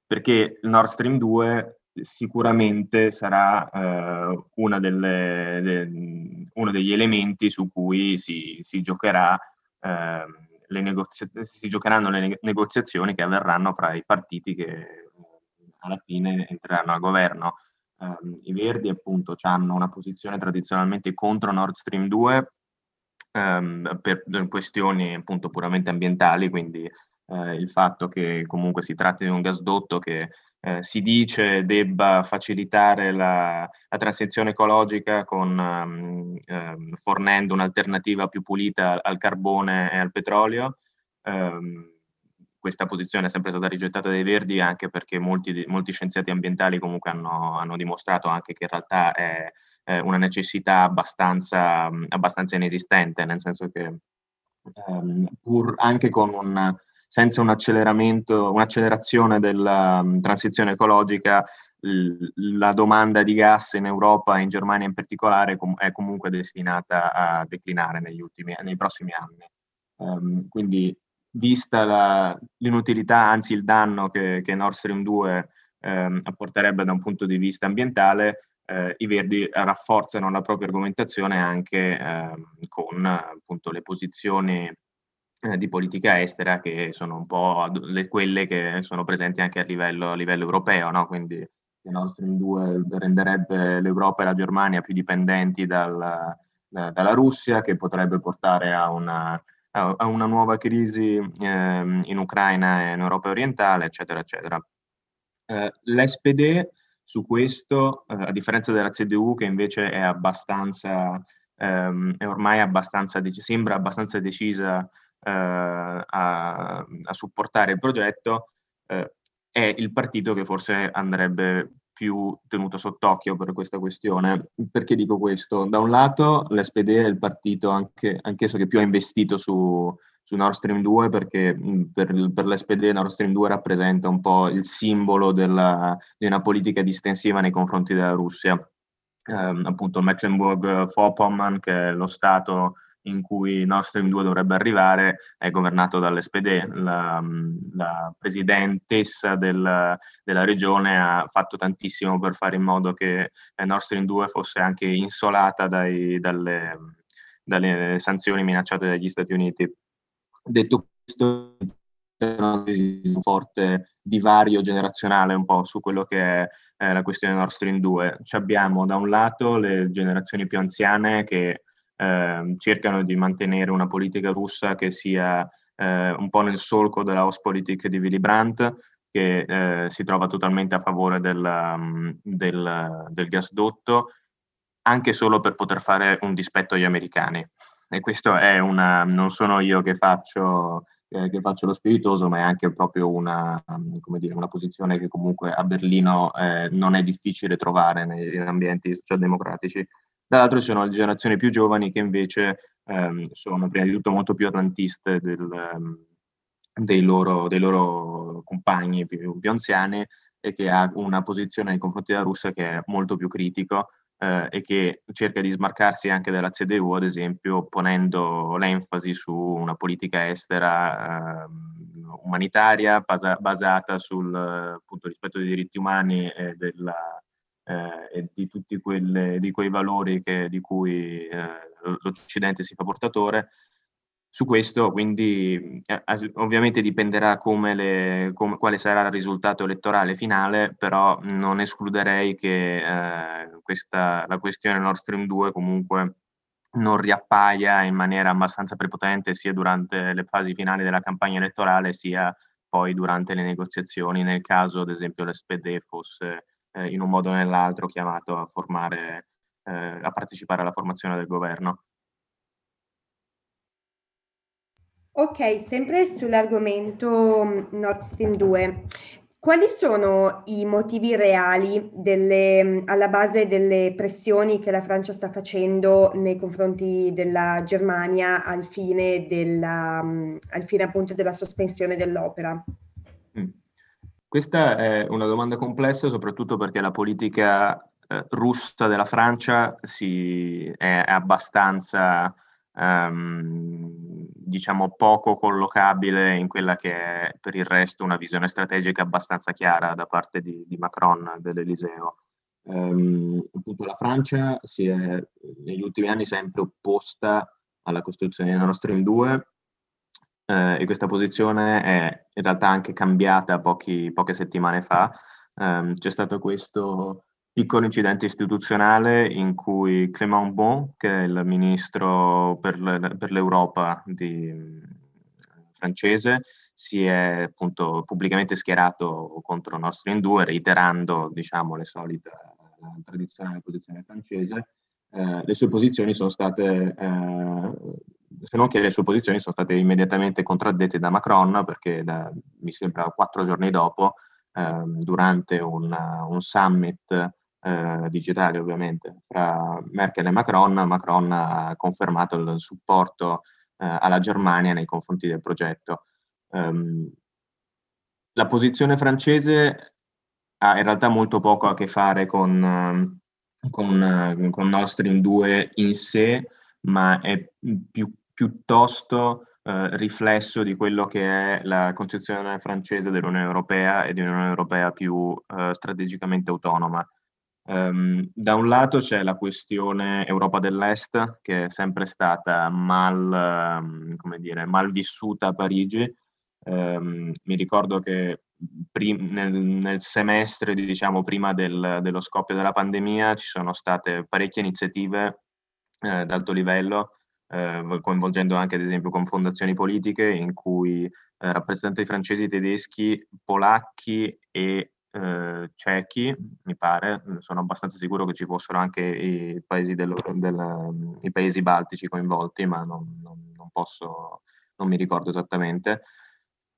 Perché il Nord Stream 2 sicuramente sarà uh, delle, de, uno degli elementi su cui si, si giocherà uh, le negozia- si giocheranno le negoziazioni che avverranno fra i partiti che eh, alla fine entreranno al governo. Um, I Verdi appunto hanno una posizione tradizionalmente contro Nord Stream 2 um, ehm, per questioni appunto puramente ambientali, quindi uh, il fatto che comunque si tratti di un gasdotto che eh, si dice debba facilitare la, la transizione ecologica con, um, um, fornendo un'alternativa più pulita al carbone e al petrolio. Um, questa posizione è sempre stata rigettata dai Verdi anche perché molti, molti scienziati ambientali comunque hanno, hanno, dimostrato anche che in realtà è, è una necessità abbastanza, abbastanza, inesistente, nel senso che pur anche con un senza un un'accelerazione della um, transizione ecologica, l- la domanda di gas in Europa e in Germania in particolare com- è comunque destinata a declinare ultimi, nei prossimi anni. Um, quindi, vista la, l'inutilità, anzi il danno che, che Nord Stream 2 um, apporterebbe da un punto di vista ambientale, eh, i Verdi rafforzano la propria argomentazione anche eh, con appunto, le posizioni eh, di politica estera che sono un po' le, quelle che sono presenti anche a livello, a livello europeo, no? quindi il Nord Stream 2 renderebbe l'Europa e la Germania più dipendenti dal, da, dalla Russia, che potrebbe portare a una, a una nuova crisi eh, in Ucraina e in Europa orientale, eccetera, eccetera. Eh, L'SPD su questo, eh, a differenza della CDU, che invece è abbastanza, ehm, è ormai abbastanza, sembra abbastanza decisa a, a, supportare il progetto, eh, è il partito che forse andrebbe più tenuto sott'occhio per questa questione. Perché dico questo? Da un lato l'SPD è il partito anche, anch'esso che più ha investito su, su Nord Stream 2 perché per, per, l'SPD Nord Stream 2 rappresenta un po' il simbolo della, di una politica distensiva nei confronti della Russia. Eh, appunto Mecklenburg-Vorpommern, che è lo stato in cui Nord Stream 2 dovrebbe arrivare è governato dall'SPD. La, la presidentessa del, della regione ha fatto tantissimo per fare in modo che eh, Nord Stream 2 fosse anche insolata dai, dalle, dalle sanzioni minacciate dagli Stati Uniti. Detto questo, esiste un forte divario generazionale un po' su quello che è eh, la questione Nord Stream 2. Ci abbiamo da un lato le generazioni più anziane che eh, cercano di mantenere una politica russa che sia eh, un po' nel solco della Ostpolitik di Willy Brandt, che eh, si trova totalmente a favore del, um, del, del gasdotto, anche solo per poter fare un dispetto agli americani. E questo è una, non sono io che faccio, eh, che faccio lo spiritoso, ma è anche proprio una, come dire, una posizione che comunque a Berlino eh, non è difficile trovare negli ambienti socialdemocratici. Dall'altro ci sono le generazioni più giovani che invece ehm, sono prima di tutto molto più atlantiste del, um, dei, loro, dei, loro, compagni più, più, anziani e che ha una posizione nei confronti della Russia che è molto più critico eh, e che cerca di smarcarsi anche dalla CDU, ad esempio, ponendo l'enfasi su una politica estera eh, umanitaria basa, basata sul appunto, rispetto dei diritti umani e della eh, e di tutti quelle, di quei valori che, di cui eh, l'Occidente si fa portatore. Su questo quindi eh, ovviamente dipenderà come le, come, quale sarà il risultato elettorale finale, però non escluderei che eh, questa, la questione Nord Stream 2 comunque non riappaia in maniera abbastanza prepotente sia durante le fasi finali della campagna elettorale sia poi durante le negoziazioni, nel caso ad esempio l'SPD fosse eh, in un modo o nell'altro chiamato a formare, eh, a partecipare alla formazione del governo. Ok, sempre sull'argomento mm, Nord Stream 2, quali sono i motivi reali delle, mm, alla base delle pressioni che la Francia sta facendo nei confronti della Germania al fine, della, mm, al fine appunto della sospensione dell'opera? Questa è una domanda complessa soprattutto perché la politica eh, russa della Francia si, è, è abbastanza ehm, diciamo poco collocabile in quella che è per il resto una visione strategica abbastanza chiara da parte di, di Macron dell'Eliseo. Um, appunto la Francia si è negli ultimi anni sempre opposta alla costruzione di Nord Stream 2 eh, e questa posizione è in realtà anche cambiata pochi, poche settimane fa. Um, c'è stato questo piccolo incidente istituzionale in cui Clément Bon, che è il ministro per, le, per l'Europa di, francese, si è appunto pubblicamente schierato contro Nord Stream 2, reiterando diciamo, le solite, la tradizionale posizione francese. Eh, le sue posizioni sono state, eh, se non che le sue posizioni sono state immediatamente contraddette da Macron, perché da, mi sembra quattro giorni dopo, eh, durante un, un summit eh, digitali ovviamente fra Merkel e Macron, Macron ha confermato il supporto eh, alla Germania nei confronti del progetto. Um, la posizione francese ha in realtà molto poco a che fare con, con, con Nord Stream 2 in sé, ma è più, piuttosto eh, riflesso di quello che è la concezione francese dell'Unione Europea e di un'Unione Europea più eh, strategicamente autonoma. Um, da un lato c'è la questione Europa dell'Est, che è sempre stata mal, come dire, mal vissuta a Parigi. Um, mi ricordo che prim- nel, nel, semestre, diciamo, prima del, dello scoppio della pandemia, ci sono state parecchie iniziative eh, d'alto livello, eh, coinvolgendo anche, ad esempio, con fondazioni politiche, in cui eh, rappresentanti francesi, tedeschi, polacchi e eh, cechi, mi pare, sono abbastanza sicuro che ci fossero anche i paesi, del, del, i paesi baltici coinvolti, ma non, non, non, posso, non mi ricordo esattamente,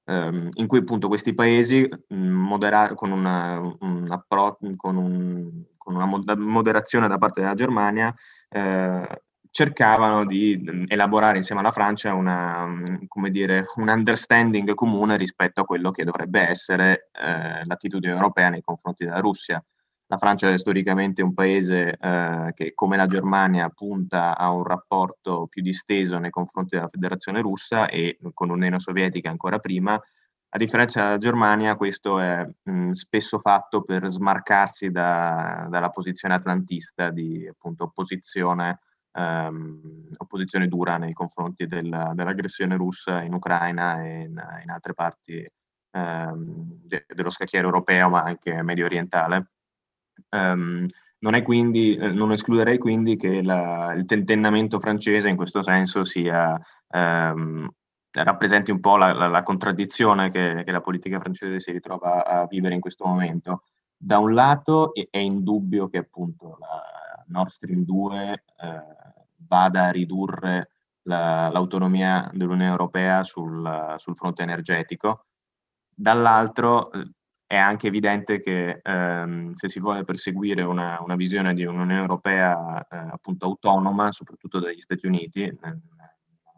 ehm, in cui appunto questi paesi modera- con, una, un appro- con, un, con, una moderazione da parte della Germania eh, cercavano di mm, elaborare insieme alla Francia una, mm, dire, un understanding comune rispetto a quello che dovrebbe essere eh, l'attitudine europea nei confronti della Russia. La Francia è storicamente un paese eh, che, come la Germania, punta a un rapporto più disteso nei confronti della Federazione russa e con l'Unione Sovietica ancora prima. A differenza della Germania, questo è mh, mm, spesso fatto per smarcarsi da, dalla posizione atlantista di appunto, opposizione ehm, opposizione dura nei confronti del, dell'aggressione russa in Ucraina e in, in altre parti ehm, de, dello scacchiere europeo, ma anche medio orientale. Um, non, quindi, eh, non, escluderei quindi che la, il tentennamento francese in questo senso sia, ehm, rappresenti un po' la, la, la contraddizione che, che, la politica francese si ritrova a vivere in questo momento. Da un lato è, è indubbio che appunto la Nord Stream 2 eh, vada a ridurre la, l'autonomia dell'Unione Europea sul, sul fronte energetico. Dall'altro eh, è anche evidente che ehm, se si vuole perseguire una, una, visione di un'Unione Europea eh, appunto autonoma, soprattutto dagli Stati Uniti, nella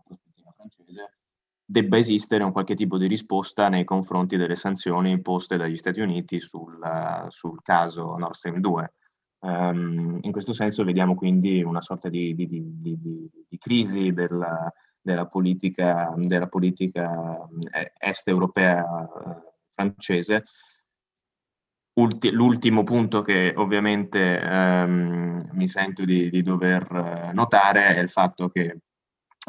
prospettiva francese, debba esistere un qualche tipo di risposta nei confronti delle sanzioni imposte dagli Stati Uniti sul, sul caso Nord Stream 2. Um, in questo senso vediamo quindi una sorta di, di, di, di crisi della, della, politica, della politica eh, est europea eh, francese. Ulti, l'ultimo punto che ovviamente um, mi sento di, dover notare è il fatto che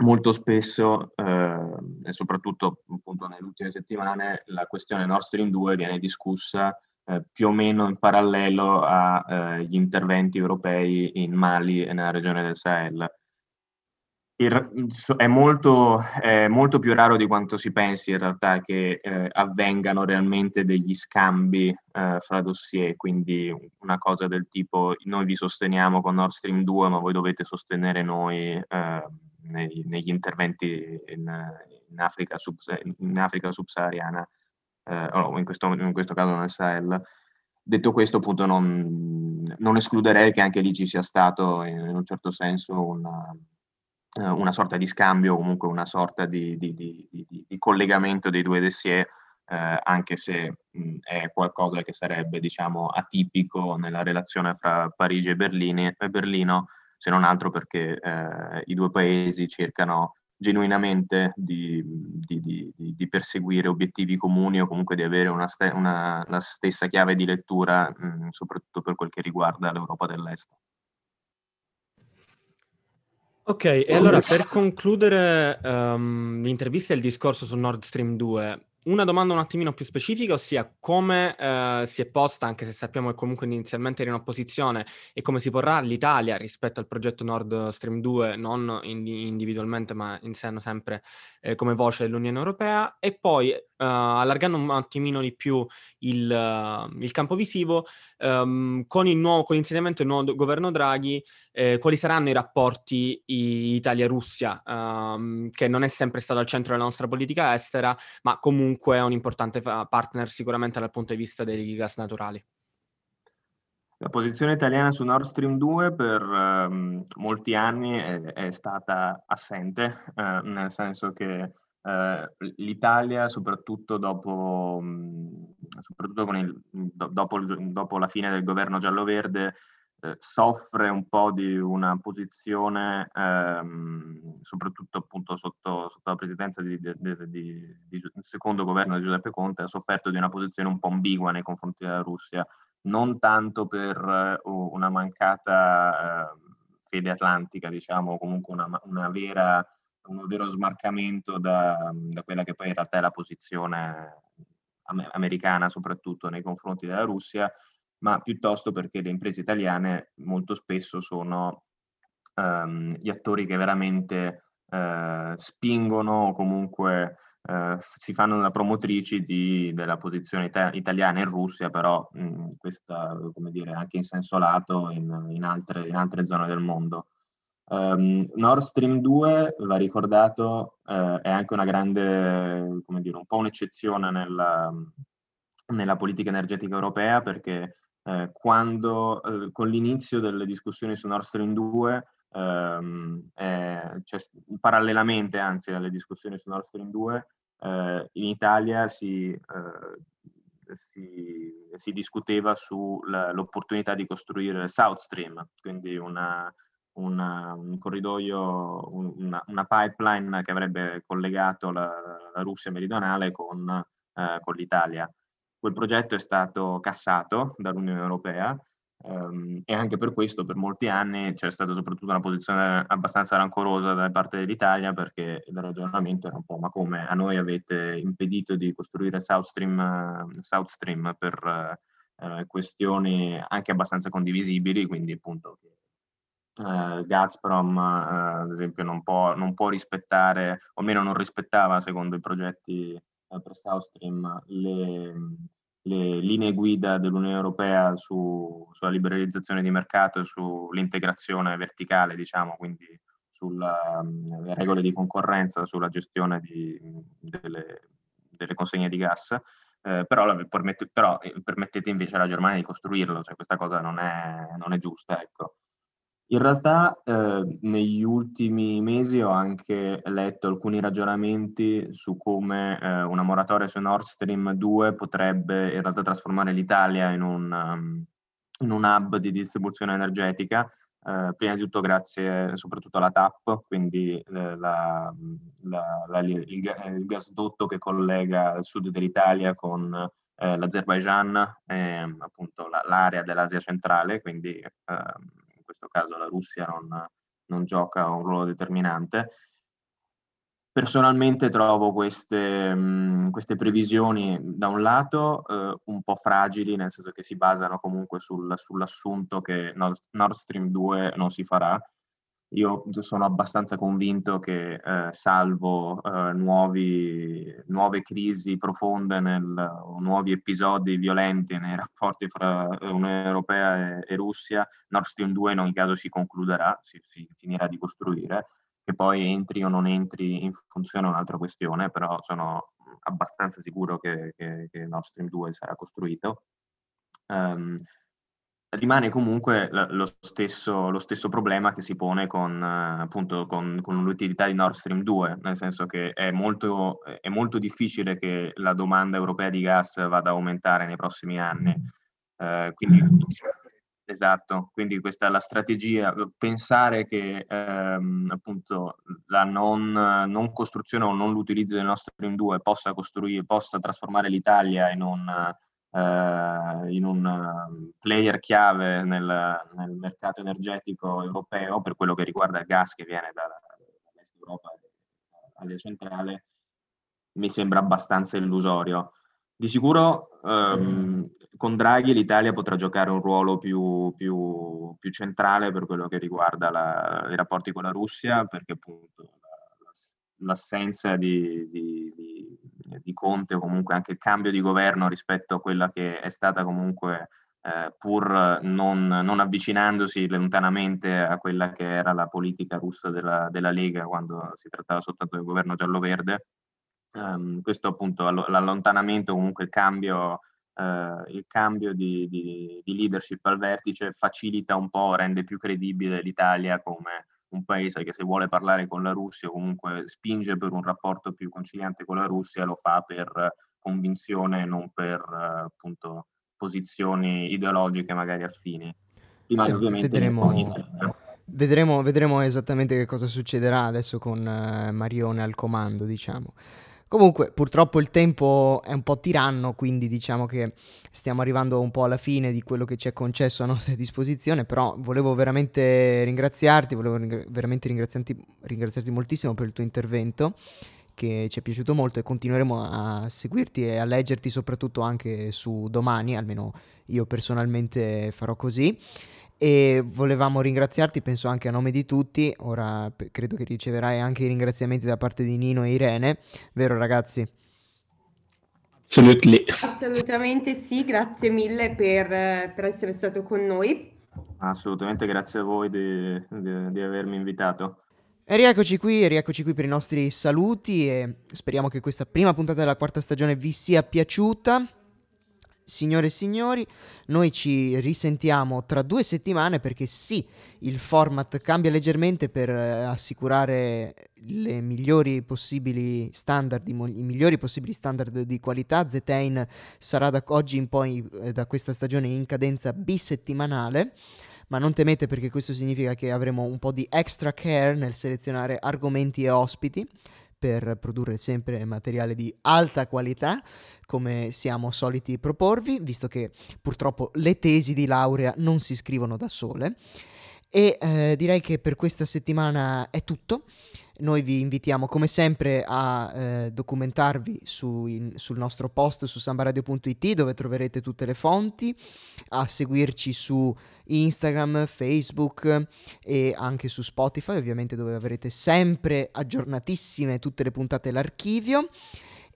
molto spesso, eh, e soprattutto appunto nelle ultime settimane, la questione Nord Stream 2 viene discussa eh, più o meno in parallelo agli eh, interventi europei in Mali e nella regione del Sahel. È molto, è molto, più raro di quanto si pensi in realtà che eh, avvengano realmente degli scambi eh, fra dossier, quindi una cosa del tipo noi vi sosteniamo con Nord Stream 2 ma voi dovete sostenere noi eh, nei, negli interventi in, in Africa, in Africa subsahariana, eh, in questo, in questo caso nel Sahel. Detto questo, appunto, non, non, escluderei che anche lì ci sia stato, in, un certo senso, una, una, sorta di scambio, comunque una sorta di, di, di, di collegamento dei due dossier, eh, anche se mh, è qualcosa che sarebbe, diciamo, atipico nella relazione fra Parigi e, Berlini, e Berlino, se non altro perché eh, i due paesi cercano genuinamente di, di, di, di, perseguire obiettivi comuni o comunque di avere una, ste- una la stessa chiave di lettura, mh, soprattutto per quel che riguarda l'Europa dell'Est. Ok, e allora per concludere um, l'intervista e il discorso su Nord Stream 2, una domanda un attimino più specifica, ossia come eh, si è posta, anche se sappiamo che comunque inizialmente era in opposizione, e come si porrà l'Italia rispetto al progetto Nord Stream 2, non in- individualmente ma insieme sempre eh, come voce dell'Unione Europea, e poi allargando un attimino di più il, uh, il campo visivo, um, con, il nuovo, con l'insediamento del nuovo governo Draghi, eh, quali saranno i rapporti Italia-Russia, um, che non è sempre stato al centro della nostra politica estera, ma comunque è un importante partner sicuramente dal punto di vista dei gas naturali. La posizione italiana su Nord Stream 2 per um, molti anni è, è stata assente, uh, nel senso che uh, l'Italia, soprattutto dopo, um, soprattutto il, dopo, dopo, la fine del governo giallo-verde, uh, soffre un po' di una posizione, um, soprattutto appunto sotto, sotto la presidenza di, di, di, di, secondo governo di Giuseppe Conte, ha sofferto di una posizione un po' ambigua nei confronti della Russia non tanto per eh, una mancata eh, fede atlantica, diciamo, comunque una, una vera, un vero smarcamento da, da, quella che poi in realtà è la posizione americana, soprattutto nei confronti della Russia, ma piuttosto perché le imprese italiane molto spesso sono um, gli attori che veramente uh, spingono o comunque eh, si fanno da promotrici di, della posizione ita- italiana in Russia, però mh, questa, come dire, anche in senso lato in, in, altre, in altre, zone del mondo. Um, Nord Stream 2, va ricordato, eh, è anche una grande, come dire, un po' un'eccezione nella, nella politica energetica europea perché eh, quando, eh, con l'inizio delle discussioni su Nord Stream 2, ehm, eh, cioè, parallelamente anzi alle discussioni su Nord Stream 2, eh, in Italia si, eh, si, si discuteva sull'opportunità di costruire South Stream, quindi una, una, un corridoio, una, una, pipeline che avrebbe collegato la, la Russia meridionale con, eh, con l'Italia. Quel progetto è stato cassato dall'Unione Europea Um, e anche per questo per molti anni c'è stata soprattutto una posizione abbastanza rancorosa da parte dell'Italia perché il ragionamento era un po' ma come a noi avete impedito di costruire South Stream, South Stream per uh, questioni anche abbastanza condivisibili, quindi appunto uh, Gazprom uh, ad esempio non può, non può rispettare o meno non rispettava secondo i progetti per South Stream le le linee guida dell'Unione Europea su, sulla liberalizzazione di mercato e sull'integrazione verticale, diciamo, quindi sulle um, regole di concorrenza, sulla gestione di, delle, delle, consegne di gas, eh, però, permette, però, eh, permettete invece alla Germania di costruirlo, cioè questa cosa non è, non è giusta. Ecco. In realtà eh, negli ultimi mesi ho anche letto alcuni ragionamenti su come eh, una moratoria su Nord Stream 2 potrebbe in realtà trasformare l'Italia in un, um, in un hub di distribuzione energetica, eh, prima di tutto grazie soprattutto alla TAP, quindi eh, la, la, la, il, il, gasdotto che collega il sud dell'Italia con eh, l'Azerbaijan, e appunto l'area dell'Asia centrale, quindi ehm, questo caso la Russia non, non gioca un ruolo determinante. Personalmente trovo queste, queste previsioni da un lato eh, un po' fragili, nel senso che si basano comunque sul, sull'assunto che Nord Stream 2 non si farà, io sono abbastanza convinto che, eh, salvo eh, nuovi, nuove crisi profonde, nel, nuovi episodi violenti nei rapporti fra Unione Europea e, e, Russia, Nord Stream 2 in ogni caso si concluderà, si, si finirà di costruire, che poi entri o non entri in funzione è un'altra questione, però sono abbastanza sicuro che, che, che Nord Stream 2 sarà costruito. Um, rimane comunque lo stesso, lo stesso, problema che si pone con, appunto, con, con, l'utilità di Nord Stream 2, nel senso che è molto, è molto, difficile che la domanda europea di gas vada a aumentare nei prossimi anni. Eh, quindi, esatto, quindi questa è la strategia, pensare che ehm, appunto la non, non, costruzione o non l'utilizzo del Nord Stream 2 possa, possa trasformare l'Italia in un eh, in un um, player chiave nel, nel, mercato energetico europeo per quello che riguarda il gas che viene dall'est Europa e Asia centrale, mi sembra abbastanza illusorio. Di sicuro ehm, con Draghi l'Italia potrà giocare un ruolo più, più, più centrale per quello che riguarda la, i rapporti con la Russia, perché appunto l'assenza di, di, di, di, Conte o comunque anche il cambio di governo rispetto a quella che è stata comunque eh, pur non, non, avvicinandosi lontanamente a quella che era la politica russa della, della Lega quando si trattava soltanto del governo giallo-verde. Um, questo appunto l'allontanamento, comunque il cambio, uh, il cambio di, leadership al vertice facilita un po', rende più credibile l'Italia come un paese che se vuole parlare con la Russia o comunque spinge per un rapporto più conciliante con la Russia lo fa per convinzione non per appunto posizioni ideologiche magari affini. Rimane eh, ovviamente vedremo, vedremo, vedremo, esattamente che cosa succederà adesso con uh, Marione al comando, diciamo. Comunque, purtroppo il tempo è un po' tiranno, quindi diciamo che stiamo arrivando un po' alla fine di quello che ci è concesso a nostra [LAUGHS] disposizione, però volevo veramente ringraziarti, volevo ring- veramente ringraziarti, ringraziarti moltissimo per il tuo intervento che ci è piaciuto molto e continueremo a seguirti e a leggerti soprattutto anche su domani, almeno io personalmente farò così e volevamo ringraziarti, penso anche a nome di tutti, ora p- credo che riceverai anche i ringraziamenti da parte di Nino e Irene, vero ragazzi? Absolutely. Assolutamente sì, grazie mille per, per, essere stato con noi. Assolutamente, grazie a voi di, di, di avermi invitato. E rieccoci qui, rieccoci qui per i nostri saluti e speriamo che questa prima puntata della quarta stagione vi sia piaciuta. Signore e signori, noi ci risentiamo tra due settimane perché sì, il format cambia leggermente per eh, assicurare le migliori possibili standard, i, i, migliori possibili standard di qualità. Zetain sarà da oggi in poi, eh, da questa stagione, in cadenza bisettimanale. Ma non temete perché questo significa che avremo un po' di extra care nel selezionare argomenti e ospiti per produrre sempre materiale di alta qualità, come siamo soliti proporvi, visto che purtroppo le tesi di laurea non si scrivono da sole. E eh, direi che per questa settimana è tutto. Noi vi invitiamo come sempre a eh, documentarvi su in, sul nostro post su sambaradio.it dove troverete tutte le fonti, a seguirci su Instagram, Facebook e anche su Spotify ovviamente dove avrete sempre aggiornatissime tutte le puntate l'archivio.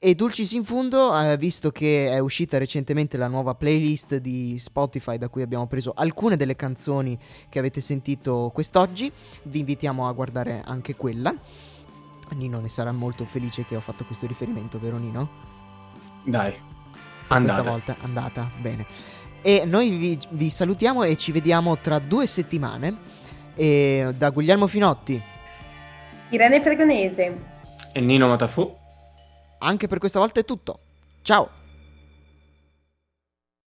E Dulcis in Fundo, eh, visto che è uscita recentemente la nuova playlist di Spotify da cui abbiamo preso alcune delle canzoni che avete sentito quest'oggi, vi invitiamo a guardare anche quella. Nino ne sarà molto felice che ho fatto questo riferimento, vero Nino? Dai, andata. Questa volta andata, bene. E noi vi, vi salutiamo e ci vediamo tra due settimane. E da Guglielmo Finotti, Irene Pregonese e Nino Matafu anche per questa volta è tutto. Ciao!